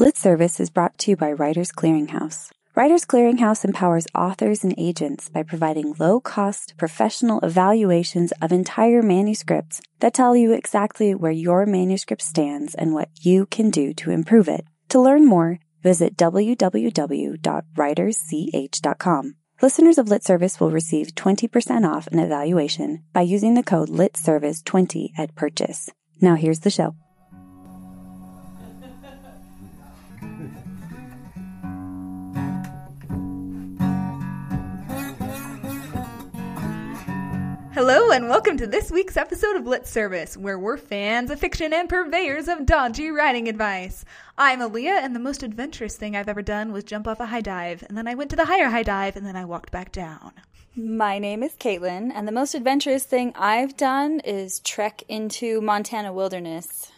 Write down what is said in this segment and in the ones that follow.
Lit Service is brought to you by Writers Clearinghouse. Writers Clearinghouse empowers authors and agents by providing low cost, professional evaluations of entire manuscripts that tell you exactly where your manuscript stands and what you can do to improve it. To learn more, visit www.writersch.com. Listeners of Lit Service will receive 20% off an evaluation by using the code LITSERVICE20 at purchase. Now here's the show. Hello, and welcome to this week's episode of Lit Service, where we're fans of fiction and purveyors of dodgy writing advice. I'm Aaliyah, and the most adventurous thing I've ever done was jump off a high dive, and then I went to the higher high dive, and then I walked back down. My name is Caitlin, and the most adventurous thing I've done is trek into Montana wilderness.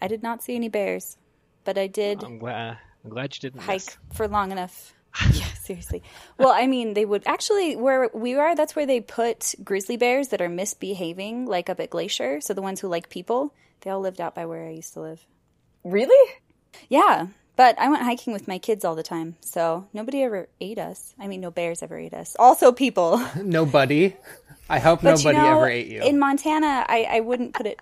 I did not see any bears, but I did I'm glad, I'm glad you didn't hike miss. for long enough. yeah, seriously. Well, I mean, they would actually where we are. That's where they put grizzly bears that are misbehaving, like up at Glacier. So the ones who like people, they all lived out by where I used to live. Really? Yeah, but I went hiking with my kids all the time, so nobody ever ate us. I mean, no bears ever ate us. Also, people. Nobody. I hope But nobody you know, ever ate you. In Montana, I, I wouldn't put it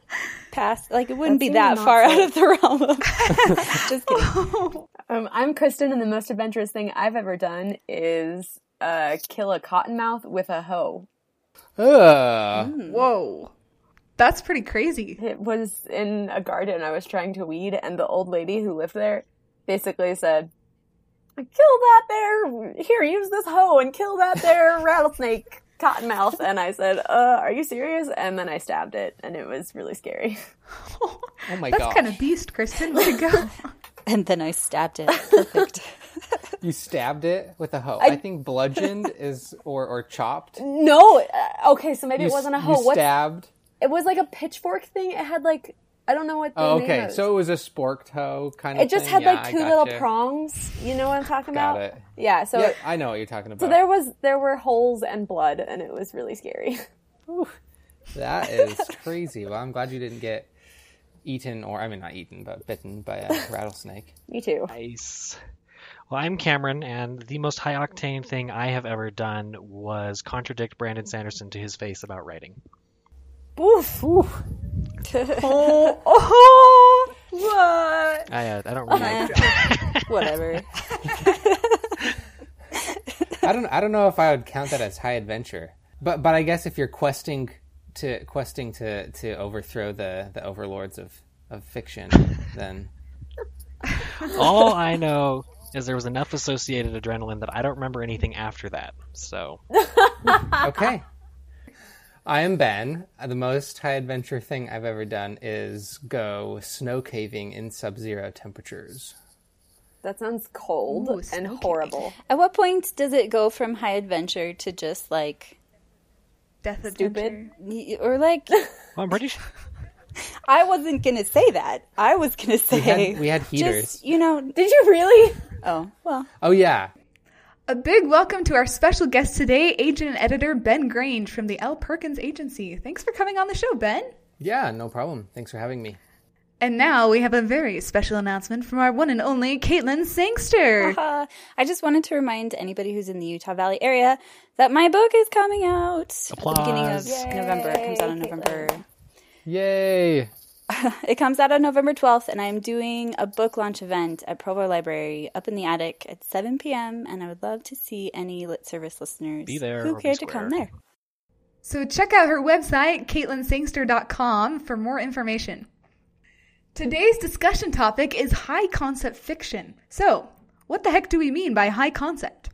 past. Like, it wouldn't That's be that far fair. out of the realm of. Just kidding. Um, I'm Kristen, and the most adventurous thing I've ever done is uh, kill a cottonmouth with a hoe. Ugh. Whoa. That's pretty crazy. It was in a garden I was trying to weed, and the old lady who lived there basically said, "Kill that there! Here, use this hoe and kill that there rattlesnake cottonmouth." And I said, "Uh, are you serious?" And then I stabbed it, and it was really scary. Oh my god, That's god. kind of beast, Kristen. Way to go. And then I stabbed it. Perfect. You stabbed it with a hoe. I, think bludgeoned is or or chopped. No, uh, okay, so maybe You, it wasn't a hoe. You What? stabbed. It was like a pitchfork thing. It had like I don't know what. The Oh, name okay, is. so it was a spork hoe kind of. Thing. It just thing? had Yeah, like two little gotcha. prongs. You know what I'm talking Got about? it. Yeah. So Yeah, I know what you're talking about. so there was there were holes and blood, and it was really scary. That is crazy. Well, I'm glad you didn't get eaten, or I mean, not eaten, but bitten by a rattlesnake. Me too. Nice. Well, I'm Cameron, and the most high octane thing I have ever done was contradict Brandon Sanderson to his face about writing. Oof. oh, oh, what? I, uh, I don't really. Eh, Whatever. I don't. I don't know if I would count that as high adventure, but but I guess if you're questing to questing to to overthrow the the overlords of of fiction, then All I know is there was enough associated adrenaline that I don't remember anything after that. So okay. I am Ben. The most high adventure thing I've ever done is go snow caving in sub-zero temperatures. That sounds cold Ooh, and horrible. At what point does it go from high adventure to just like, Death Stupid. adventure. y- or like, well, I'm pretty sure. I wasn't gonna say that. I was gonna say had- we had heaters. Just, you know. Did you really? Oh well. Oh yeah, A big welcome to our special guest today, agent and editor Ben Grange from the L. Perkins Agency. Thanks for coming on the show, Ben. yeah, no problem. Thanks for having me. And now we have a very special announcement from our one and only Caitlin Sangster. I just wanted to remind anybody who's in the Utah Valley area that my book is coming out at the beginning of Applause. November. It comes out in November. Yay! It comes out on November 12th, and I'm doing a book launch event at Provo Library up in the attic at 7 p.m. And I would love to see any lit service listeners Be there who or care be to come there. So check out her website, caitlinsangster.com, for more information. Today's discussion topic is high concept fiction. So, what the heck do we mean by high concept?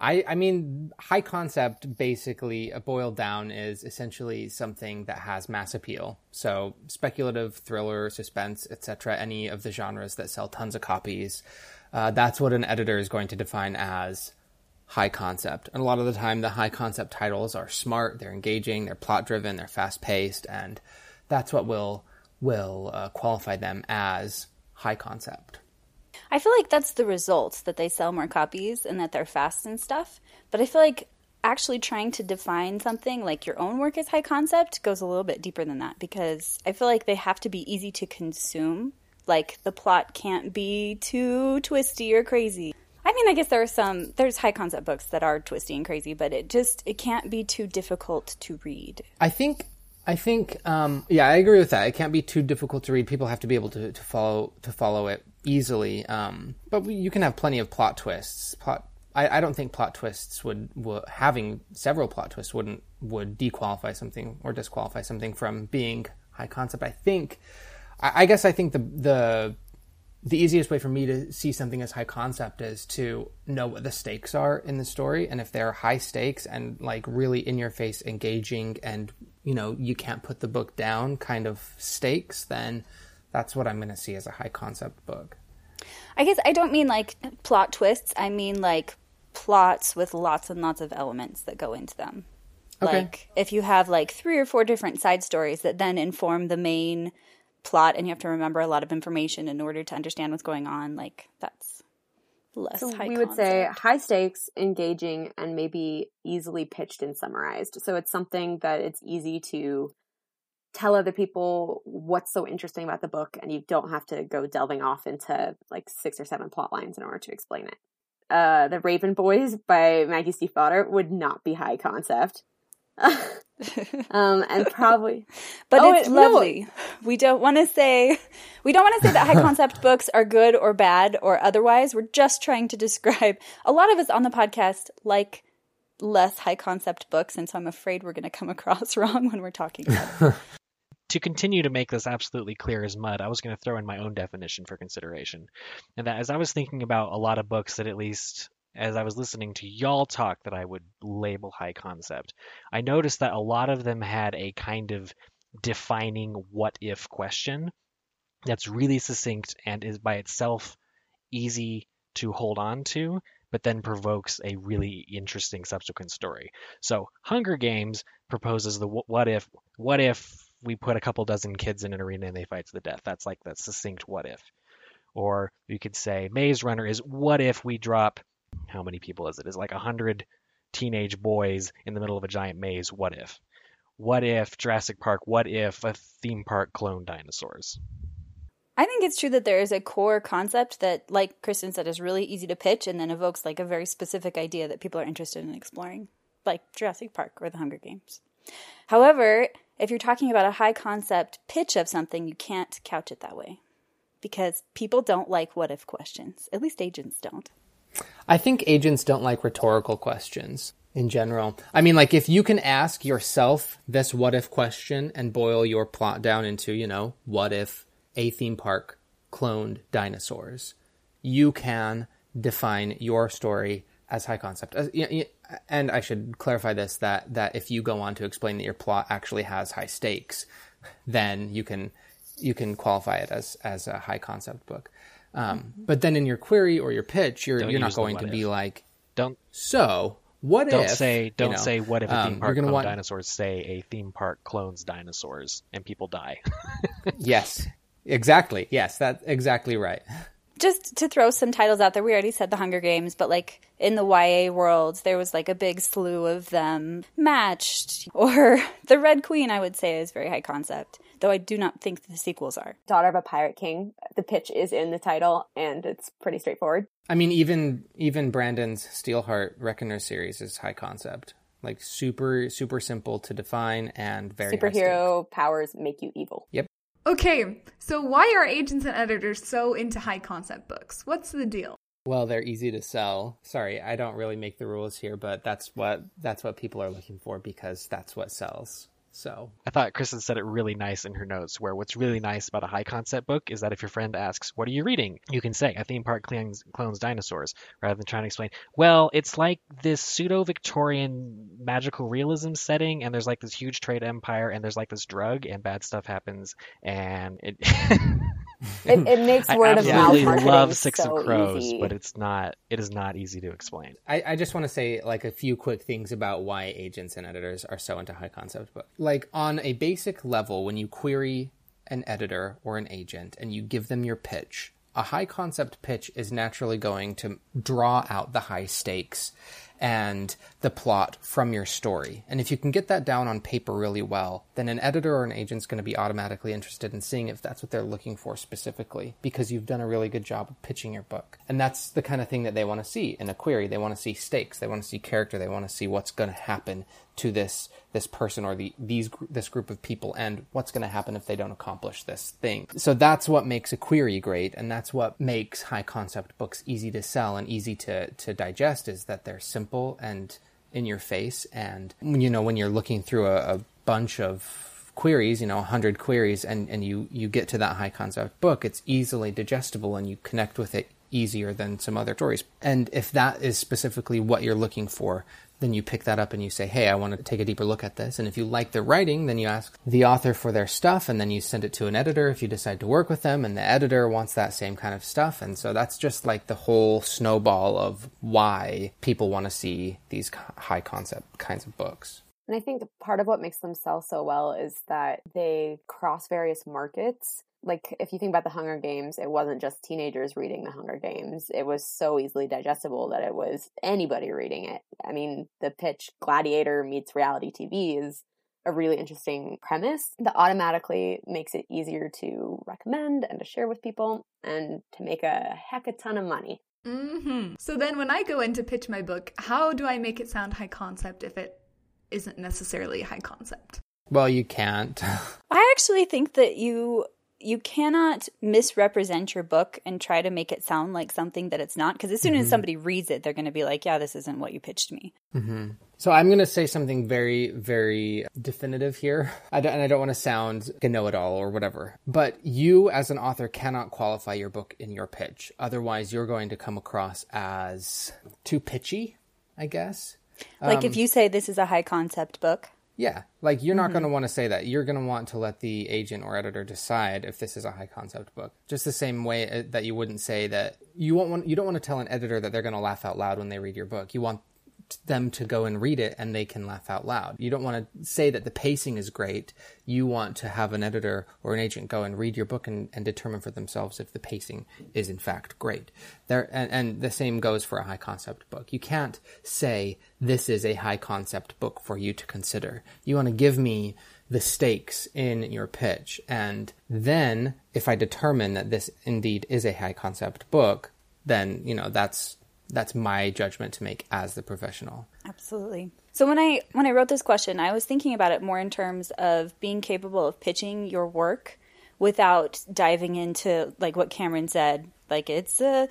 I, I mean, high concept basically uh, boiled down is essentially something that has mass appeal. So speculative, thriller, suspense, etc. Any of the genres that sell tons of copies. Uh, that's what an editor is going to define as high concept. And a lot of the time, the high concept titles are smart, they're engaging, they're plot driven, they're fast paced, and that's what will will uh, qualify them as high concept. I feel like that's the result that they sell more copies and that they're fast and stuff. But I feel like actually trying to define something like your own work as high concept goes a little bit deeper than that because I feel like they have to be easy to consume. Like the plot can't be too twisty or crazy. I mean, I guess there are some there's high concept books that are twisty and crazy, but it just it can't be too difficult to read. I think I think um, yeah, I agree with that. It can't be too difficult to read. People have to be able to, to follow to follow it easily. Um, but you can have plenty of plot twists. Plot. I, I don't think plot twists would, would having several plot twists wouldn't would dequalify something or disqualify something from being high concept. I think. I, I guess I think the the the easiest way for me to see something as high concept is to know what the stakes are in the story and if they're high stakes and like really in your face engaging and you know you can't put the book down kind of stakes then that's what i'm going to see as a high concept book I guess I don't mean like plot twists. I mean like plots with lots and lots of elements that go into them. Okay. Like if you have like three or four different side stories that then inform the main plot and you have to remember a lot of information in order to understand what's going on, like that's less So we would say high stakes, engaging, and maybe easily pitched and summarized. So it's something that it's easy to tell other people what's so interesting about the book, and you don't have to go delving off into like six or seven plot lines in order to explain it. Uh, the Raven Boys by Maggie Stiefvater would not be high concept. um, and probably But Oh, it's it- no. lovely. We don't want to say we don't want to say that high concept books are good or bad or otherwise. We're just trying to describe a lot of us on the podcast like less high concept books, and so I'm afraid we're going to come across wrong when we're talking about to continue to make this absolutely clear as mud, I was going to throw in my own definition for consideration. And that as I was thinking about a lot of books that at least as I was listening to y'all talk that I would label high concept, I noticed that a lot of them had a kind of defining what if question that's really succinct and is by itself easy to hold on to, but then provokes a really interesting subsequent story. So, Hunger Games proposes the what if, what if we put a couple dozen kids in an arena and they fight to the death? That's like the succinct what if. Or you could say Maze Runner is what if we drop, how many people is it? Is like a hundred teenage boys in the middle of a giant maze? What if? What if Jurassic Park? What if a theme park cloned dinosaurs? I think it's true that there is a core concept that, like Kristen said, is really easy to pitch and then evokes like a very specific idea that people are interested in exploring, like Jurassic Park or the Hunger Games. However, if you're talking about a high concept pitch of something, you can't couch it that way because people don't like what if questions. At least agents don't. I think agents don't like rhetorical questions in general. I mean, like, if you can ask yourself this what if question and boil your plot down into, you know, what if a theme park cloned dinosaurs, you can define your story as high concept. And I should clarify this that, that if you go on to explain that your plot actually has high stakes, then you can you can qualify it as as a high concept book. Um, but then in your query or your pitch, you're Don't you're not going what to be like, Don't so what don't if? say don't know, say what if a um, theme park gonna want- dinosaurs. Say a theme park clones dinosaurs and people die. Yes, exactly. Yes, that's exactly right. just to throw some titles out there, we already said the Hunger Games, but like in the YA world, there was like a big slew of them matched. Or the Red Queen, I would say, is very high concept, though I do not think the sequels are. Daughter of a Pirate King. The pitch is in the title, and it's pretty straightforward. I mean, even even Brandon's Steelheart Reckoner series is high concept, like super super simple to define and very high stake. Superhero powers make you evil. Yep. Okay, so why are agents and editors so into high concept books? What's the deal? Well, they're easy to sell. Sorry, I don't really make the rules here, but that's what that's what people are looking for because that's what sells. So I thought Kristen said it really nice in her notes, where what's really nice about a high concept book is that if your friend asks, What are you reading? you can say, A theme park clones, clones dinosaurs, rather than trying to explain, Well, it's like this pseudo Victorian magical realism setting, and there's like this huge trade empire, and there's like this drug, and bad stuff happens, and it. It, it makes I word of mouth absolutely love Six so of Crows, easy. but it's not. It is not easy to explain. I, I just want to say like a few quick things about why agents and editors are so into high concept book. Like on a basic level, when you query an editor or an agent and you give them your pitch, a high concept pitch is naturally going to draw out the high stakes and the plot from your story. And if you can get that down on paper really well, then an editor or an agent's going to be automatically interested in seeing if that's what they're looking for specifically because you've done a really good job of pitching your book. And that's the kind of thing that they want to see in a query. They want to see stakes, they want to see character, they want to see what's going to happen to this this person or the these this group of people and what's going to happen if they don't accomplish this thing. So that's what makes a query great and that's what makes high concept books easy to sell and easy to to digest is that they're simple and in your face and you know when you're looking through a, a bunch of queries, you know, 100 queries and and you you get to that high concept book, it's easily digestible and you connect with it easier than some other stories. And if that is specifically what you're looking for, then you pick that up and you say, Hey, I want to take a deeper look at this. And if you like the writing, then you ask the author for their stuff and then you send it to an editor if you decide to work with them and the editor wants that same kind of stuff. And so that's just like the whole snowball of why people want to see these high concept kinds of books. And I think part of what makes them sell so well is that they cross various markets like if you think about the Hunger Games, it wasn't just teenagers reading the Hunger Games. It was so easily digestible that it was anybody reading it. I mean, the pitch Gladiator meets reality TV is a really interesting premise that automatically makes it easier to recommend and to share with people and to make a heck of a ton of money. Mm-hmm. So then when I go in to pitch my book, how do I make it sound high concept if it isn't necessarily high concept? Well, you can't. I actually think that you you cannot misrepresent your book and try to make it sound like something that it's not because as soon mm-hmm. as somebody reads it they're going to be like yeah this isn't what you pitched me mm-hmm. so i'm going to say something very very definitive here I and i don't want to sound a know-it-all or whatever but you as an author cannot qualify your book in your pitch otherwise you're going to come across as too pitchy i guess like um, if you say this is a high concept book yeah, like you're not mm-hmm. going to want to say that. You're going to want to let the agent or editor decide if this is a high concept book. Just the same way uh, that you wouldn't say that you won't want you don't want to tell an editor that they're going to laugh out loud when they read your book. You want them to go and read it and they can laugh out loud. You don't want to say that the pacing is great. You want to have an editor or an agent go and read your book and, and determine for themselves if the pacing is in fact great. There and, and the same goes for a high concept book. You can't say this is a high concept book for you to consider. You want to give me the stakes in your pitch. And then if I determine that this indeed is a high concept book, then, you know, that's that's my judgment to make as the professional. Absolutely. So when I when I wrote this question, I was thinking about it more in terms of being capable of pitching your work without diving into like what Cameron said, like it's a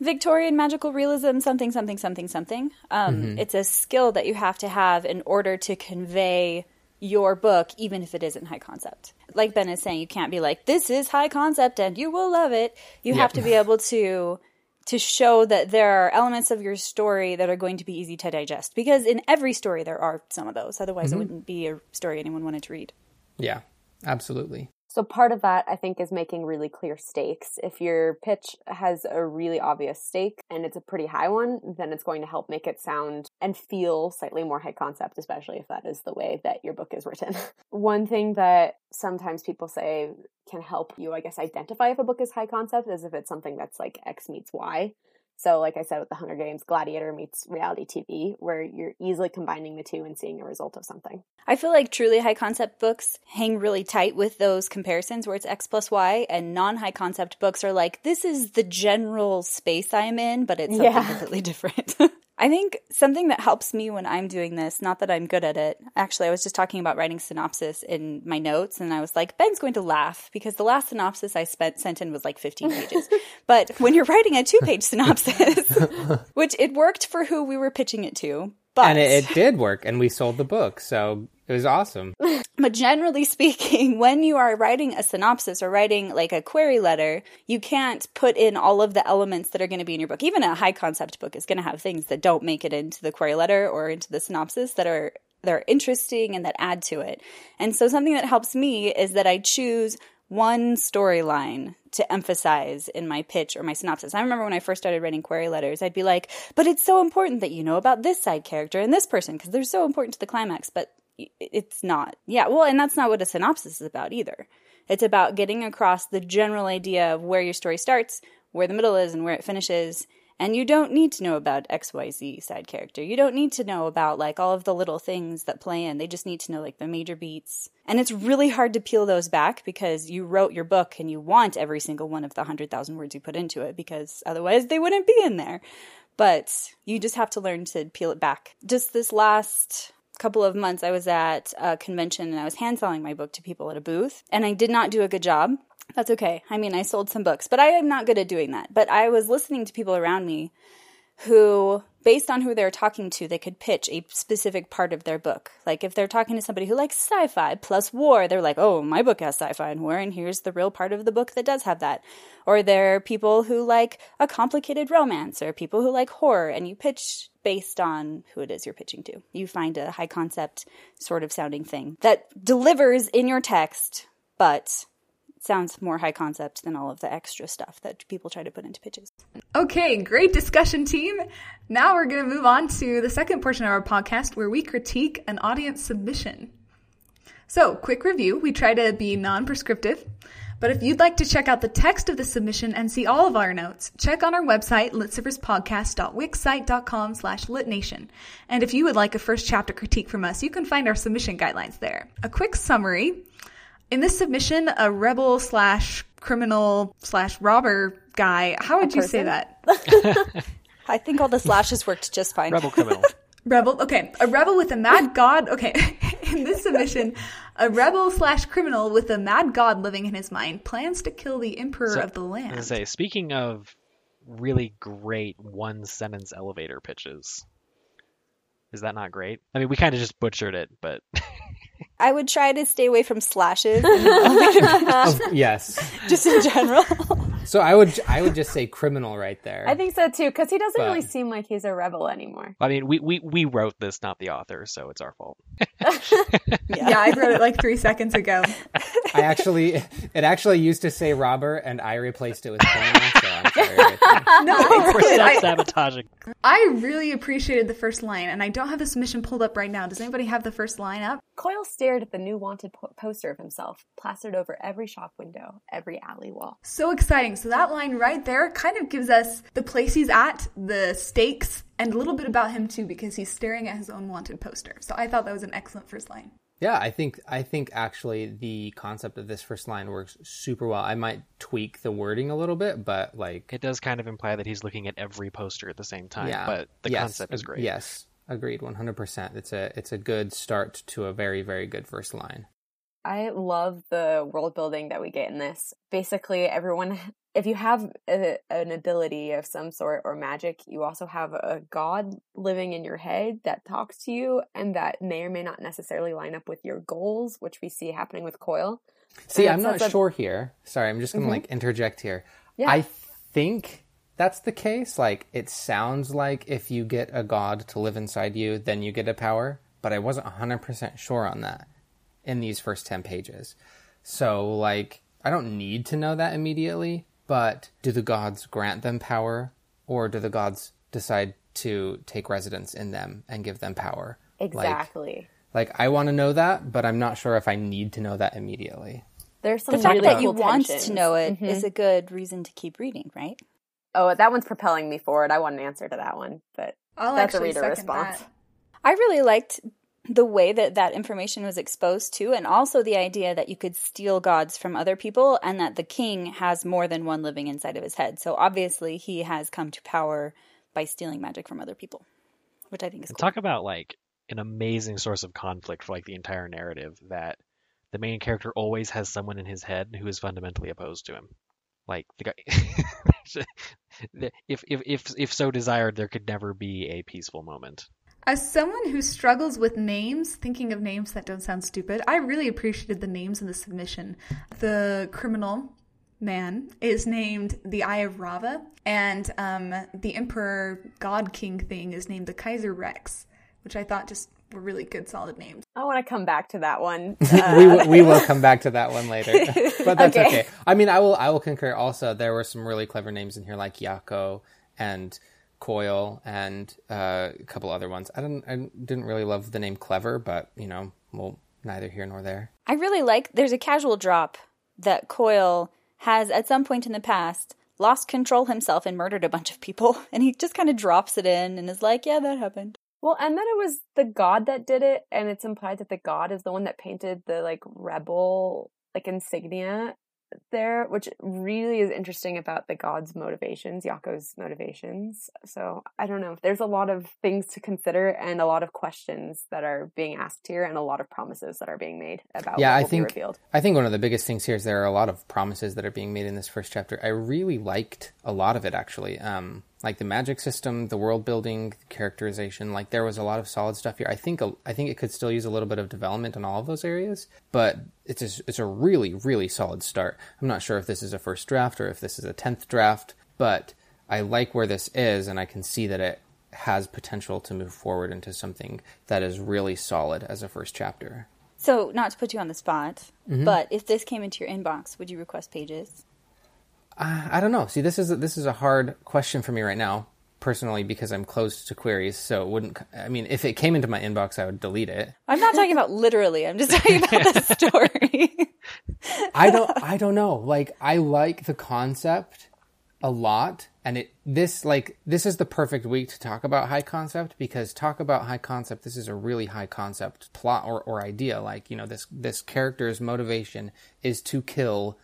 Victorian magical realism, something, something, something, something. Um, mm-hmm. It's a skill that you have to have in order to convey your book, even if it isn't high concept. Like Ben is saying, you can't be like, this is high concept and you will love it. You yep. have to be able to to show that there are elements of your story that are going to be easy to digest. Because in every story, there are some of those. Otherwise, mm-hmm. it wouldn't be a story anyone wanted to read. Yeah, absolutely. So part of that, I think, is making really clear stakes. If your pitch has a really obvious stake and it's a pretty high one, then it's going to help make it sound and feel slightly more high concept, especially if that is the way that your book is written. one thing that sometimes people say can help you, I guess, identify if a book is high concept is if it's something that's like X meets Y. So, like I said with the Hunger Games, Gladiator meets reality TV, where you're easily combining the two and seeing a result of something. I feel like truly high concept books hang really tight with those comparisons where it's X plus Y, and non high concept books are like, this is the general space I'm in, but it's something yeah. completely different. I think something that helps me when I'm doing this, not that I'm good at it. Actually, I was just talking about writing synopsis in my notes and I was like, Ben's going to laugh because the last synopsis I spent sent in was like 15 pages. but when you're writing a two page synopsis, which it worked for who we were pitching it to, but and it, it, did work, and we sold the book, so it was awesome. but generally speaking, when you are writing a synopsis or writing like a query letter, you can't put in all of the elements that are going to be in your book. Even a high concept book is going to have things that don't make it into the query letter or into the synopsis that are that are interesting and that add to it. And so something that helps me is that I choose one storyline to emphasize in my pitch or my synopsis. I remember when I first started writing query letters, I'd be like, but it's so important that you know about this side character and this person because they're so important to the climax, but it's not. Yeah, well, and that's not what a synopsis is about either. It's about getting across the general idea of where your story starts, where the middle is, and where it finishes, And you don't need to know about XYZ side character. You don't need to know about like all of the little things that play in. They just need to know like the major beats. And it's really hard to peel those back because you wrote your book and you want every single one of the 100,000 words you put into it because otherwise they wouldn't be in there. But you just have to learn to peel it back. Just this last couple of months, I was at a convention and I was hand selling my book to people at a booth, and I did not do a good job. That's okay. I mean, I sold some books, but I am not good at doing that. But I was listening to people around me who, based on who they're talking to, they could pitch a specific part of their book. Like if they're talking to somebody who likes sci fi plus war, they're like, oh, my book has sci fi and war, and here's the real part of the book that does have that. Or there are people who like a complicated romance, or people who like horror, and you pitch based on who it is you're pitching to. You find a high concept sort of sounding thing that delivers in your text, but sounds more high concept than all of the extra stuff that people try to put into pitches. Okay, great discussion, team. Now we're going to move on to the second portion of our podcast where we critique an audience submission. So, quick review we try to be non prescriptive. But if you'd like to check out the text of the submission and see all of our notes, check on our website, litservicepodcast.wixsite.com slash litnation. And if you would like a first chapter critique from us, you can find our submission guidelines there. A quick summary. In this submission, a rebel slash criminal slash robber guy, how would you say that? I think all the slashes worked just fine. Rebel criminal. Rebel, okay. A rebel with a mad god, okay. in this submission, a rebel slash criminal with a mad god living in his mind plans to kill the emperor So, of the I was land. gonna say, speaking of really great one sentence elevator pitches, is that not great? I mean, we kind of just butchered it, but I would try to stay away from slashes, in the elevator pitch, Of- yes. just in general. So I would I would just say criminal right there. I think so too, because he doesn't But- really seem like he's a rebel anymore. I mean, we, we, we wrote this, not the author, so it's our fault. yeah, I wrote it like three seconds ago. I actually it actually used to say robber and I replaced it with criminal. So I'm. No, We're it's good. I, self-sabotaging. I really appreciated the first line, and I don't have the submission pulled up right now. Does anybody have the first line up? Coyle stared at the new wanted po- poster of himself, plastered over every shop window, every alley wall. So exciting. So that line right there kind of gives us the place he's at, the stakes, and a little bit about him too, because he's staring at his own wanted poster. So I thought that was an excellent first line. Yeah, I think I think actually the concept of this first line works super well. I might tweak the wording a little bit, but like It does kind of imply that he's looking at every poster at the same time, yeah, but the yes, concept is great. Yes, agreed, one hundred percent. It's a it's a good start to a very very good first line. I love the world building that we get in this. Basically, everyone, if you have a, an ability of some sort or magic, you also have a god living in your head that talks to you and that may or may not necessarily line up with your goals, which we see happening with Coil. See, I'm not sure here. Sorry, I'm just gonna Mhm. like interject here. Yeah. I think that's the case. Like it sounds like if you get a god to live inside you, then you get a power. But I wasn't 100% sure on that in these first 10 pages. So like I don't need to know that immediately, but do the gods grant them power or do the gods decide to take residence in them and give them power? Exactly. Like, I want to know that, but I'm not sure if I need to know that immediately. There's some The fact really that you cool want to know it is Mhm. a good reason to keep reading, right? Oh, that one's propelling me forward. I want an answer to that one, but I'll that's a actually reader second response. that. I really liked the way that that information was exposed to, and also the idea that you could steal gods from other people, and that the king has more than one living inside of his head. So obviously, he has come to power by stealing magic from other people, which I think is cool. talk about like an amazing source of conflict for like the entire narrative that the main character always has someone in his head who is fundamentally opposed to him. Like the guy, if if if if so desired, there could never be a peaceful moment. As someone who struggles with names, thinking of names that don't sound stupid, I really appreciated the names in the submission. The criminal man is named the Eye of Rava, and um, the Emperor God King thing is named the Kaiser Rex, which I thought just were really good, solid names. I want to come back to that one. we Uh, will, we will come back to that one later, but that's Okay. okay. I mean, I will I will concur. Also, there were some really clever names in here, like Yako and Coil, and uh, a couple other ones. I didn't I didn't really love the name Clever, but you know, well, neither here nor there. I really like there's a casual drop that Coil has at some point in the past lost control himself and murdered a bunch of people. And he just kind of drops it in and is like, yeah, that happened. Well, and then it was the god that did it, and it's implied that the god is the one that painted the like rebel like insignia there, which really is interesting about the god's motivations, Yako's motivations. So I don't know. There's a lot of things to consider and a lot of questions that are being asked here and a lot of promises that are being made about yeah, I think. I think one of the biggest things here is there are a lot of promises that are being made in this first chapter. I really liked a lot of it actually. Um, like the magic system, the world building, characterization. Like there was a lot of solid stuff here. I think I think it could still use a little bit of development in all of those areas, but it's a, it's a really really solid start. I'm not sure if this is a first draft or if this is a tenth draft, but I like where this is, and I can see that it has potential to move forward into something that is really solid as a first chapter. So, not to put you on the spot, mm-hmm. but if this came into your inbox, would you request pages? Uh, I don't know. See, this is a, this is a hard question for me right now, personally, because I'm closed to queries. So it wouldn't. I mean, if it came into my inbox, I would delete it. I'm not talking about literally. I'm just talking about the story. I don't. I don't know. Like, I like the concept a lot, and it this like this is the perfect week to talk about high concept because talk about high concept. This is a really high concept plot or, or idea. Like you know, this this character's motivation is to kill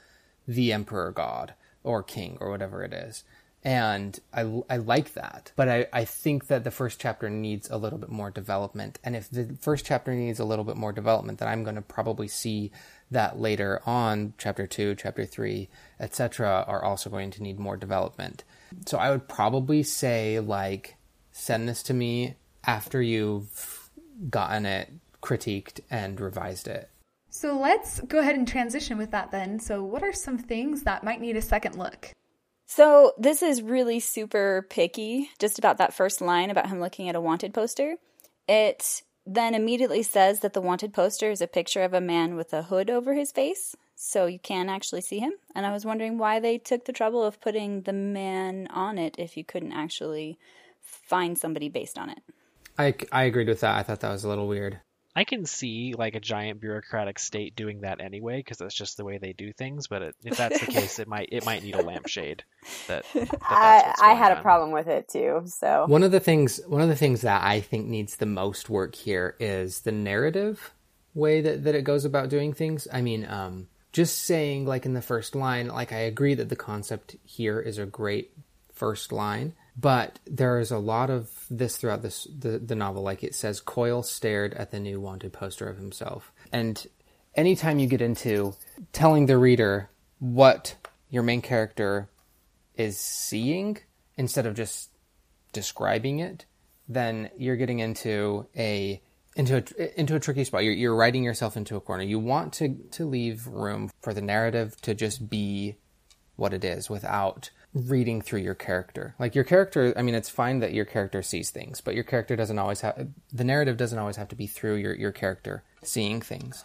the emperor god or king or whatever it is. And I, I like that. But I, I think that the first chapter needs a little bit more development. And if the first chapter needs a little bit more development, then I'm going to probably see that later on, chapter two, chapter three, etc., are also going to need more development. So I would probably say, like, send this to me after you've gotten it critiqued and revised it. So let's go ahead and transition with that then. So, what are some things that might need a second look? So this is really super picky just about that first line about him looking at a wanted poster. It then immediately says that the wanted poster is a picture of a man with a hood over his face, so you can actually see him. And I was wondering why they took the trouble of putting the man on it if you couldn't actually find somebody based on it. I, I agreed with that. I thought that was a little weird. I can see like a giant bureaucratic state doing that anyway because that's just the way they do things. But it, if that's the case, it might it might need a lampshade. That, that I I going had a problem with it too. So One of the things one of the things that I think needs the most work here is the narrative way that, that it goes about doing things. I mean, um, just saying like in the first line, like I agree that the concept here is a great first line, but there is a lot of this throughout this the, the novel. Like it says, Coyle stared at the new wanted poster of himself. And anytime you get into telling the reader what your main character is seeing instead of just describing it, then you're getting into a into a, into a tricky spot. You're, you're writing yourself into a corner. You want to to leave room for the narrative to just be what it is without reading through your character. Like your character, I mean, it's fine that your character sees things, but your character doesn't always have the narrative doesn't always have to be through your your character seeing things.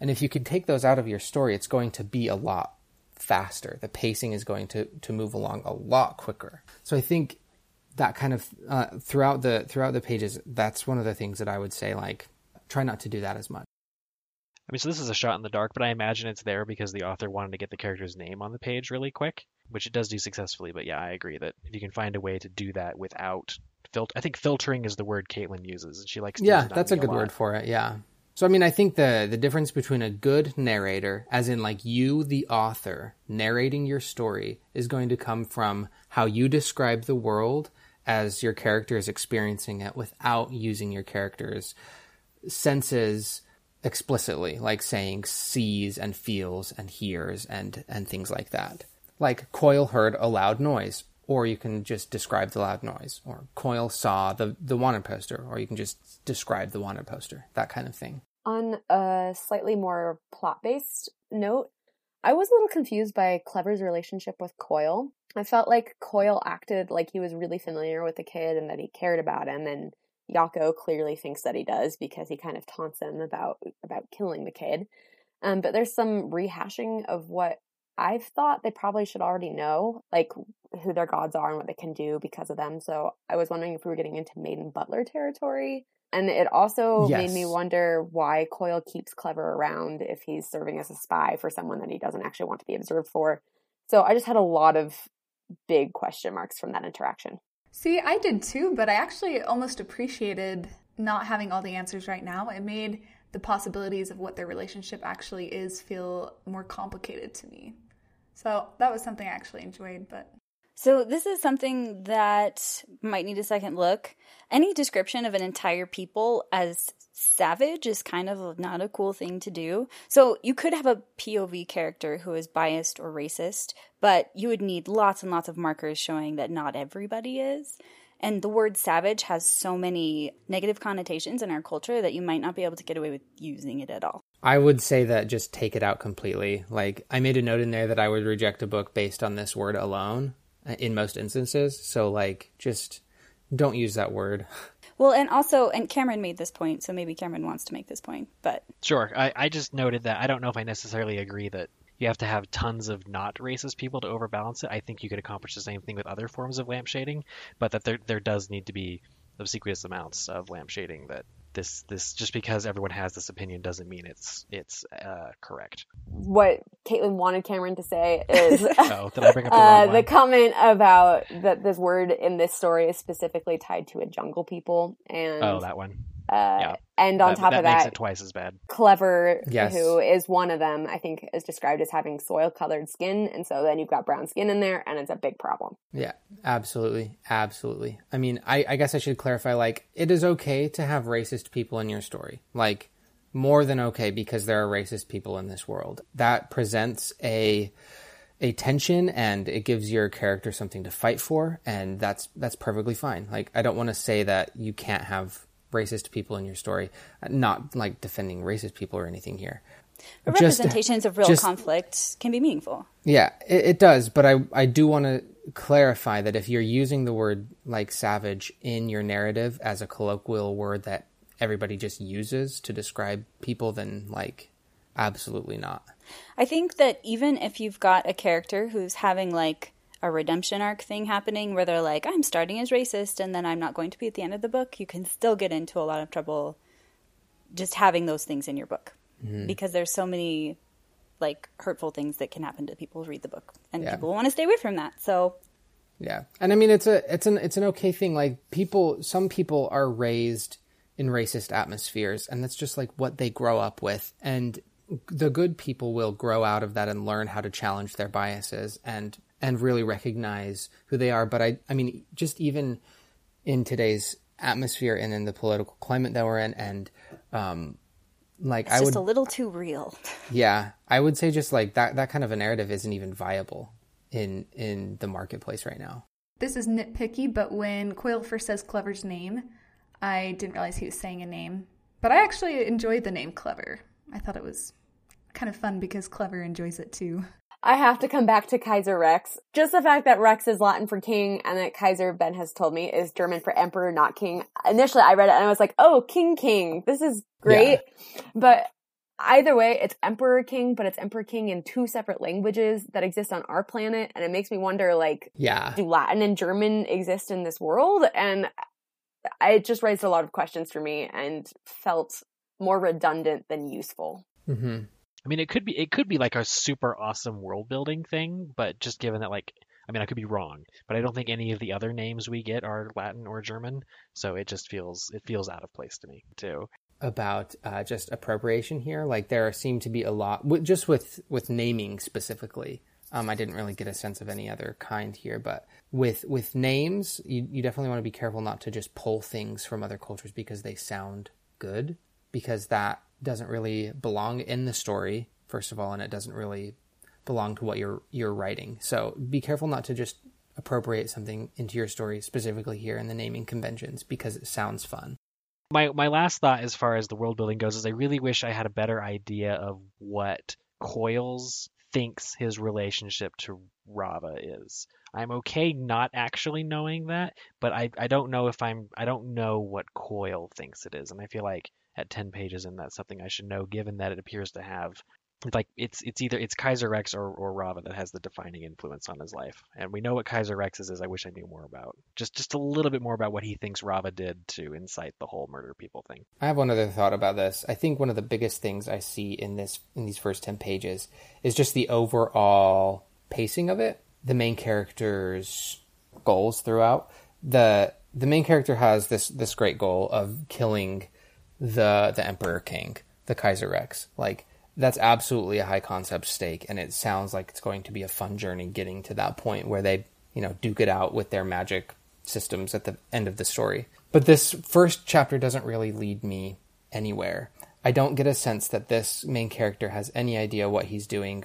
And if you can take those out of your story, it's going to be a lot faster. The pacing is going to to move along a lot quicker. So I think that kind of uh, throughout the throughout the pages, that's one of the things that I would say. Like, try not to do that as much. I mean, so this is a shot in the dark, but I imagine it's there because the author wanted to get the character's name on the page really quick, which it does do successfully. But yeah, I agree that if you can find a way to do that without filter, I think filtering is the word Caitlin uses, and she likes. To Yeah, that's a good lot. word for it. Yeah. So I mean, I think the the difference between a good narrator, as in like you, the author, narrating your story, is going to come from how you describe the world as your character is experiencing it, without using your character's senses explicitly, like saying sees and feels and hears and and things like that. Like Coil heard a loud noise, or you can just describe the loud noise, or Coil saw the the wanted poster, or you can just describe the wanted poster, that kind of thing. on a slightly more plot based note, I was a little confused by Clever's relationship with Coil. I felt like Coil acted like he was really familiar with the kid and that he cared about him, and Yako clearly thinks that he does because he kind of taunts him about about killing the kid. Um, but there's some rehashing of what I've thought they probably should already know, like who their gods are and what they can do because of them. So I was wondering if we were getting into Maid and Butler territory. And it also made me wonder why Coyle keeps Clever around if he's serving as a spy for someone that he doesn't actually want to be observed for. So I just had a lot of big question marks from that interaction. See, I did too, but I actually almost appreciated not having all the answers right now. It made the possibilities of what their relationship actually is feel more complicated to me. So that was something I actually enjoyed, but so, this is something that might need a second look. Any description of an entire people as savage is kind of not a cool thing to do. So, you could have a POV character who is biased or racist, but you would need lots and lots of markers showing that not everybody is. And the word savage has so many negative connotations in our culture that you might not be able to get away with using it at all. I would say that just take it out completely. Like, I made a note in there that I would reject a book based on this word alone uh, in most instances. So like just don't use that word. Well, and also, and Cameron made this point, so maybe Cameron wants to make this point, but sure. I, I just noted that I don't know if I necessarily agree that you have to have tons of not racist people to overbalance it. I think you could accomplish the same thing with other forms of lampshading, but that there there does need to be obsequious amounts of lampshading that this this just because everyone has this opinion doesn't mean it's it's uh, correct. What Caitlin wanted Cameron to say is oh, did I bring up the, uh, the comment about that this word in this story is specifically tied to a jungle people and oh that one uh, yeah. And on that, top that of that, makes it twice as bad. Clever, yes. who is one of them, I think is described as having soil colored skin. And so then you've got brown skin in there, and it's a big problem. Yeah, absolutely. Absolutely. I mean, I, I guess I should clarify like, it is okay to have racist people in your story. Like, more than okay because there are racist people in this world. That presents a a tension and it gives your character something to fight for and that's that's perfectly fine. Like I don't want to say that you can't have racist people in your story. Uh, not like defending racist people or anything here. But uh, representations just, of real just, conflict can be meaningful. Yeah, it, it does. But I, I do want to clarify that if you're using the word like savage in your narrative as a colloquial word that everybody just uses to describe people, then like absolutely not. I think that even if you've got a character who's having like a redemption arc thing happening where they're like, I'm starting as racist and then I'm not going to be at the end of the book, you can still get into a lot of trouble just having those things in your book mm-hmm. because there's so many like hurtful things that can happen to people who read the book and yeah. people want to stay away from that. So yeah. And I mean it's a it's an it's an okay thing like people some people are raised in racist atmospheres and that's just like what they grow up with and the good people will grow out of that and learn how to challenge their biases and and really recognize who they are. But I, I mean, just even in today's atmosphere and in the political climate that we're in, and um, like it's I would, just would a little too real. Yeah, I would say just like that that kind of a narrative isn't even viable in in the marketplace right now. This is nitpicky, but when Coil first says Clever's name, I didn't realize he was saying a name. But I actually enjoyed the name Clever. I thought it was kind of fun because Clever enjoys it too. I have to come back to Kaiser Rex. Just the fact that Rex is Latin for king and that Kaiser, Ben has told me, is German for emperor, not king. Initially, I read it and I was like, oh, king, king. This is great. Yeah. But either way, it's emperor king, but it's emperor king in two separate languages that exist on our planet. And it makes me wonder, like, yeah, do Latin and German exist in this world? And it just raised a lot of questions for me and felt more redundant than useful. Mm-hmm. I mean, it could be it could be like a super awesome world building thing, but just given that like I mean, I could be wrong, but I don't think any of the other names we get are Latin or German, so it just feels it feels out of place to me too. About uh, just appropriation here, like there seem to be a lot, just with with naming specifically. Um, I didn't really get a sense of any other kind here, but with with names, you, you definitely want to be careful not to just pull things from other cultures because they sound good, because that doesn't really belong in the story, first of all, and it doesn't really belong to what you're you're writing. So be careful not to just appropriate something into your story specifically here in the naming conventions because it sounds fun. My my last thought as far as the world building goes is I really wish I had a better idea of what Coils thinks his relationship to Rava is. I'm okay not actually knowing that, but I, I don't know if I'm I don't know what Coil thinks it is, and I feel like at 10 pages and that's something I should know given that it appears to have like it's it's either it's Kaiser Rex or, or Rava that has the defining influence on his life. And we know what Kaiser Rex is, is I wish I knew more about. Just just a little bit more about what he thinks Rava did to incite the whole murder people thing. I have one other thought about this. I think one of the biggest things I see in this in these first ten pages is just the overall pacing of it the main character's goals throughout. The the main character has this this great goal of killing the the Emperor King, the Kaiser Rex. Like that's absolutely a high concept stake, and it sounds like it's going to be a fun journey getting to that point where they you know duke it out with their magic systems at the end of the story. But this first chapter doesn't really lead me anywhere. I don't get a sense that this main character has any idea what he's doing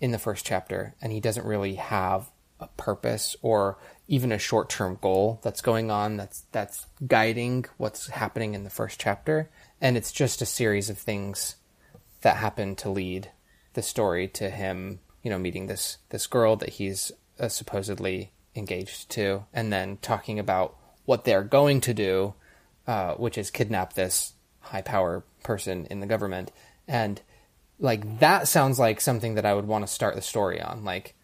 in the first chapter, and he doesn't really have a purpose or even a short-term goal that's going on that's that's guiding what's happening in the first chapter. And it's just a series of things that happen to lead the story to him you know meeting this this girl that he's uh, supposedly engaged to and then talking about what they're going to do uh, which is kidnap this high power person in the government. And like that sounds like something that I would want to start the story on. Like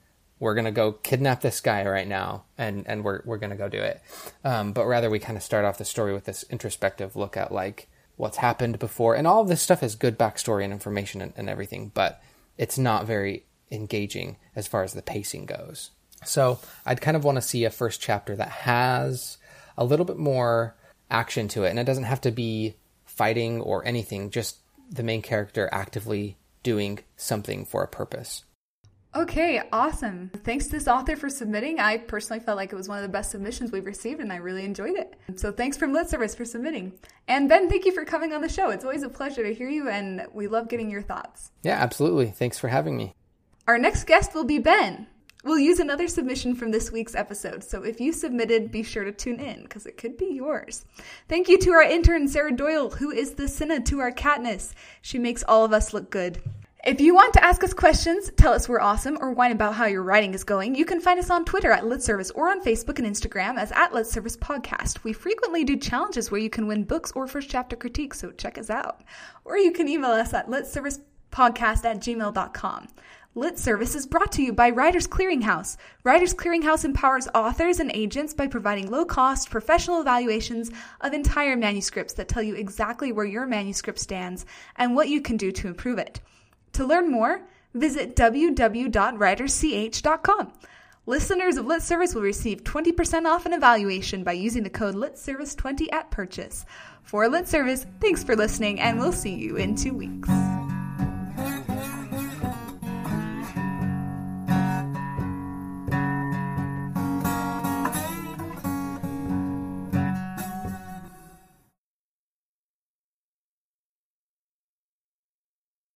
we're gonna go kidnap this guy right now, and and we're we're gonna go do it. Um, but rather, we kind of start off the story with this introspective look at like what's happened before, and all of this stuff is good backstory and information and, and everything, but it's not very engaging as far as the pacing goes. So I'd kind of want to see a first chapter that has a little bit more action to it, and it doesn't have to be fighting or anything, just the main character actively doing something for a purpose. Okay, awesome. Thanks to this author for submitting. I personally felt like it was one of the best submissions we've received and I really enjoyed it. So thanks from Lit Service for submitting. And Ben, thank you for coming on the show. It's always a pleasure to hear you and we love getting your thoughts. Yeah, absolutely. Thanks for having me. Our next guest will be Ben. We'll use another submission from this week's episode, so if you submitted, be sure to tune in because it could be yours. Thank you to our intern, Sarah Doyle, who is the Cinna to our Katniss. She makes all of us look good. If you want to ask us questions, tell us we're awesome, or whine about how your writing is going, you can find us on Twitter at Lit Service or on Facebook and Instagram as at Lit Service Podcast. We frequently do challenges where you can win books or first chapter critiques, so check us out. Or you can email us at litservicepodcast at gmail.com. Lit Service is brought to you by Writers Clearinghouse. Writers Clearinghouse empowers authors and agents by providing low cost, professional evaluations of entire manuscripts that tell you exactly where your manuscript stands and what you can do to improve it. To learn more, visit www.writersch.com. Listeners of Lit Service will receive 20% off an evaluation by using the code LITSERVICE20 at purchase. For Lit Service, thanks for listening, and we'll see you in two weeks.